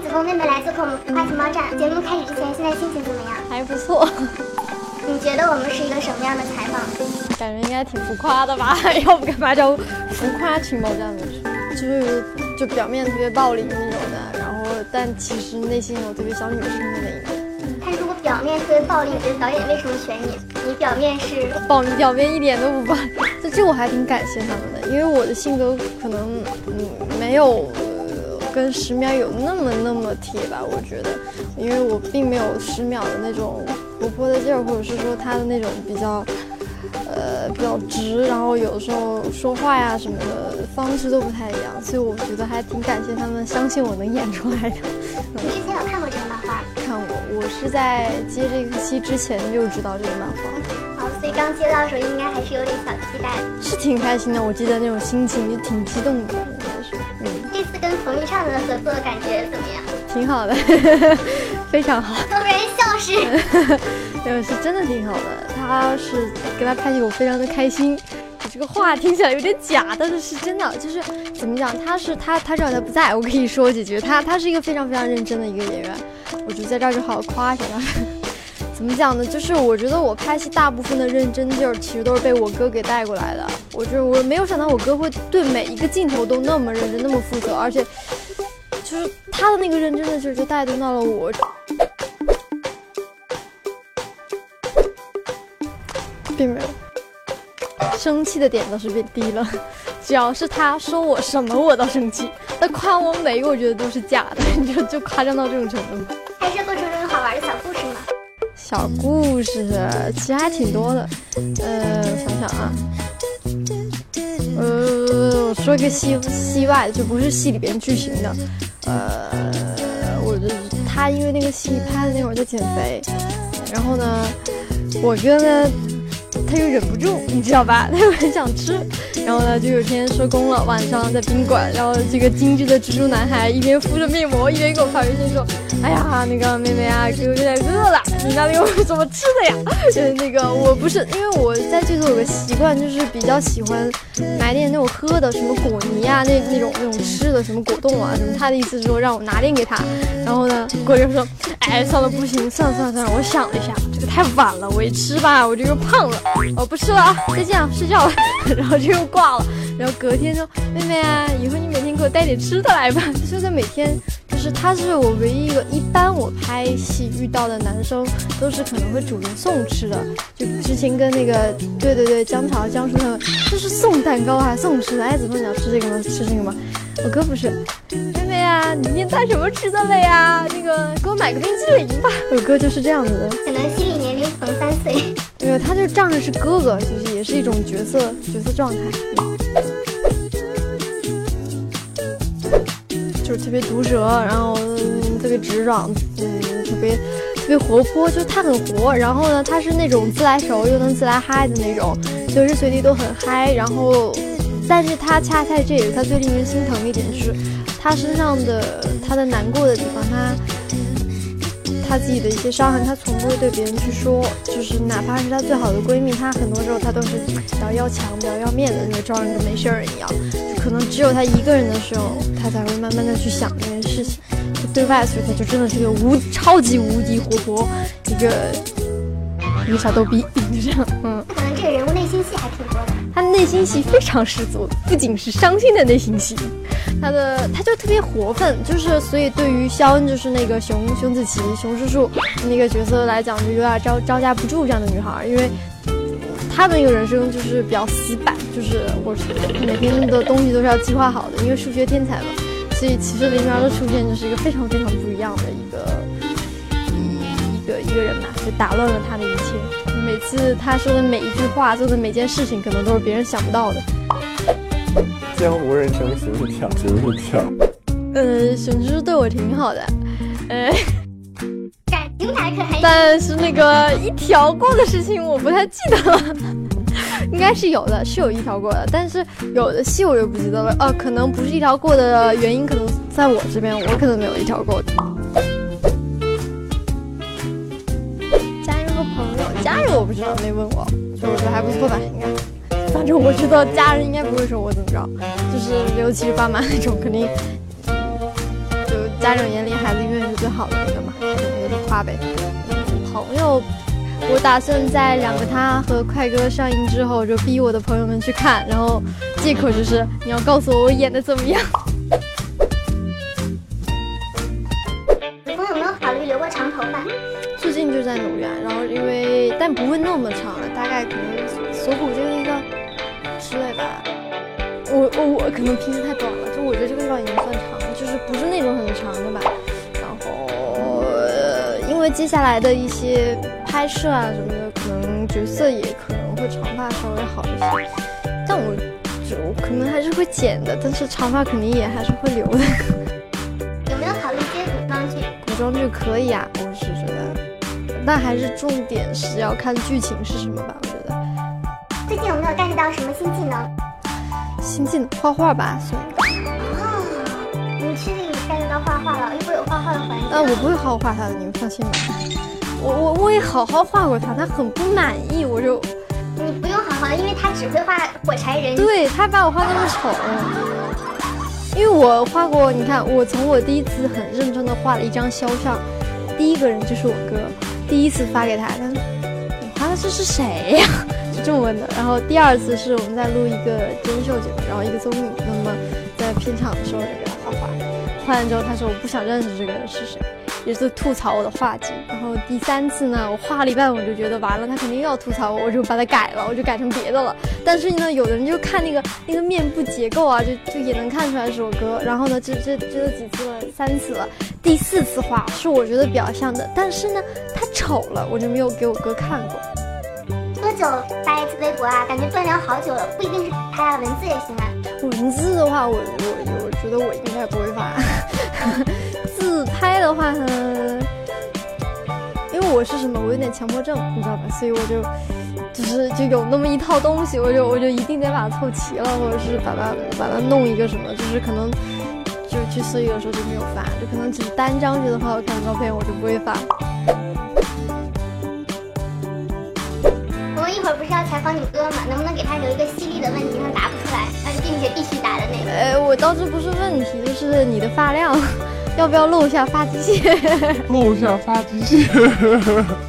子枫妹妹来做客我们浮夸情报站。节目开始之前，现在心情怎么样？还不错。你觉得我们是一个什么样的采访？感觉应该挺浮夸的吧？要不干嘛叫浮夸情报站呢？就是就表面特别暴力那种的，然后但其实内心有特别小女生的那一面。但如果表面特别暴力，你觉得导演为什么选你？你表面是暴，表面一点都不暴。这这我还挺感谢他们的，因为我的性格可能嗯没有。跟十秒有那么那么贴吧，我觉得，因为我并没有十秒的那种活泼的劲儿，或者是说他的那种比较，呃，比较直，然后有的时候说话呀什么的方式都不太一样，所以我觉得还挺感谢他们相信我能演出来的。你之前有看过这个漫画？看过，我是在接这个戏之前就知道这个漫画。好，所以刚接到的时候应该还是有点小期待。是挺开心的，我记得那种心情就挺激动的。跟冯昱畅的合作感觉怎么样？挺好的，非常好。都被人笑死。对，是真的挺好的。他是跟他拍戏，我非常的开心。这个话听起来有点假，但是是真的。就是怎么讲，他是他他正好他不在，我可以说几句。他他是一个非常非常认真的一个演员，我就在这儿就好好夸一下他。怎么讲呢？就是我觉得我拍戏大部分的认真劲儿，其实都是被我哥给带过来的。我就我没有想到我哥会对每一个镜头都那么认真，那么负责，而且就是他的那个认真的劲儿，就带动到了我。并没有生气的点倒是变低了，只要是他说我什么我都生气，他夸我美，我觉得都是假的，你就就夸张到这种程度。还是做出这种好玩的小故？小故事其实还挺多的，呃，想想啊，呃，我说一个戏戏外的，就不是戏里边剧情的，呃，我他因为那个戏拍的那会儿在减肥，然后呢，我哥呢，他又忍不住，你知道吧？他又很想吃，然后呢，就有天收工了，晚上在宾馆，然后这个精致的蜘蛛男孩一边敷着面膜，一边给我发微信说。哎呀，那个妹妹啊，哥有点饿了，你那里有什么吃的呀？就是，那个我不是，因为我在剧组有个习惯，就是比较喜欢买点那种喝的，什么果泥啊，那那种那种吃的，什么果冻啊什么。他的意思是说让我拿点给他，然后呢，果哥说，哎，算了，不行，算了算了算了。我想了一下，这个太晚了，我一吃吧，我就又胖了，我不吃了啊，再见啊，睡觉了，然后就又挂了。然后隔天说，妹妹啊，以后你每天给我带点吃的来吧，就是每天。就是，他是我唯一一个，一般我拍戏遇到的男生都是可能会主动送吃的。就之前跟那个，对对对，江潮、江叔他们，就是送蛋糕还送吃的。哎，子枫你要吃这个吗？吃这个吗？我哥不是，妹妹啊，你今天带什么吃的了呀？那个给我买个冰淇淋吧。我哥就是这样子的，可能心理年龄逢三岁。对，他就仗着是哥哥，就是也是一种角色角色状态。就是特别毒舌，然后特别直爽，嗯，特别特别活泼，就他很活。然后呢，他是那种自来熟又能自来嗨的那种，随时随地都很嗨。然后，但是他恰恰这也是他最令人心疼的一点，就是他身上的他的难过的地方，他他自己的一些伤痕，他从不会对别人去说。就是哪怕是他最好的闺蜜，他很多时候他都是比较要强、比较要面子，那个装人跟没事人一样。可能只有他一个人的时候，他才会慢慢的去想这件事情。对外，所以他就真的是个无超级无敌活泼，一个一个小逗逼，就这样。嗯，可能这个人物内心戏还挺多的。他内心戏非常十足，不仅是伤心的内心戏，他的他就特别活泛，就是所以对于肖恩，就是那个熊熊梓淇熊叔叔那个角色来讲，就有点招招架不住这样的女孩，因为。他的那个人生就是比较死板，就是我每天的东西都是要计划好的，因为数学天才嘛，所以其实林苗的出现就是一个非常非常不一样的一个一一个一个人嘛，就打乱了他的一切。每次他说的每一句话，做的每件事情，可能都是别人想不到的。江湖人称熊是跳，熊是跳。呃，熊叔叔对我挺好的，呃。但是那个一条过的事情我不太记得了，应该是有的，是有一条过的，但是有的戏我就不记得了。哦，可能不是一条过的原因，可能在我这边，我可能没有一条过的。不知道，没问我，就我觉得还不错吧，应该。反正我知道家人应该不会说我怎么着，就是尤其是爸妈那种，肯定就。家长眼里孩子永远是最好的那个嘛，就那个就夸呗。朋友，我打算在两个他和快歌上映之后，就逼我的朋友们去看，然后借口就是你要告诉我我演的怎么样。子枫有没有考虑留过长头发？最近就在努力啊，然后因为但不会那么长了，大概可能锁骨这个地方之类吧。我我我可能平时太短了，就我觉得这个地方已经算长，就是不是那种很长的吧。然后、呃、因为接下来的一些拍摄啊什么的，可能角色也可能会长发稍微好一些，但我就可能还是会剪的，但是长发肯定也还是会留的。有没有考虑接古装剧？古装剧可以啊，得，但还是重点是要看剧情是什么吧，我觉得。最近有没有 get 到什么新技能？新技能画画吧，算。哦，你确定你 get 到画画了？又不会有画画的环节。呃，我不会好好画他的，你们放心吧。我我我也好好画过他，他很不满意，我就你不用好好，因为他只会画火柴人。对他把我画那么丑。因为我画过，你看，我从我第一次很认真的画了一张肖像，第一个人就是我哥，第一次发给他，他说你画的这是谁呀？就这么问的。然后第二次是我们在录一个真人秀节目，然后一个综艺，那么在片场的时候就给他画画，画完之后他说我不想认识这个人是谁，也是吐槽我的画技。然后第三次呢，我画了一半我就觉得完了，他肯定又要吐槽我，我就把它改了，我就改成别的了。但是呢，有的人就看那个那个面部结构啊，就就也能看出来是我哥。然后呢，这这这都几次了，三次了，第四次画是我觉得比较像的，但是呢，他丑了，我就没有给我哥看过。多久发一次微博啊？感觉断粮好久了，不一定是拍啊，文字也行啊。文字的话，我我我觉得我应该不会发。自拍的话呢，因为我是什么，我有点强迫症，你知道吧？所以我就就是就有那么一套东西，我就我就一定得把它凑齐了，或者是把它把它弄一个什么，就是可能就去私域的时候就没有发，就可能只是单张觉得很好看的照片，我就不会发。会儿不是要采访你哥吗？能不能给他留一个犀利的问题，他答不出来，而且并且必须答的那个？呃，我倒这不是问题，就是你的发量，要不要露一下发际线？露一下发际线。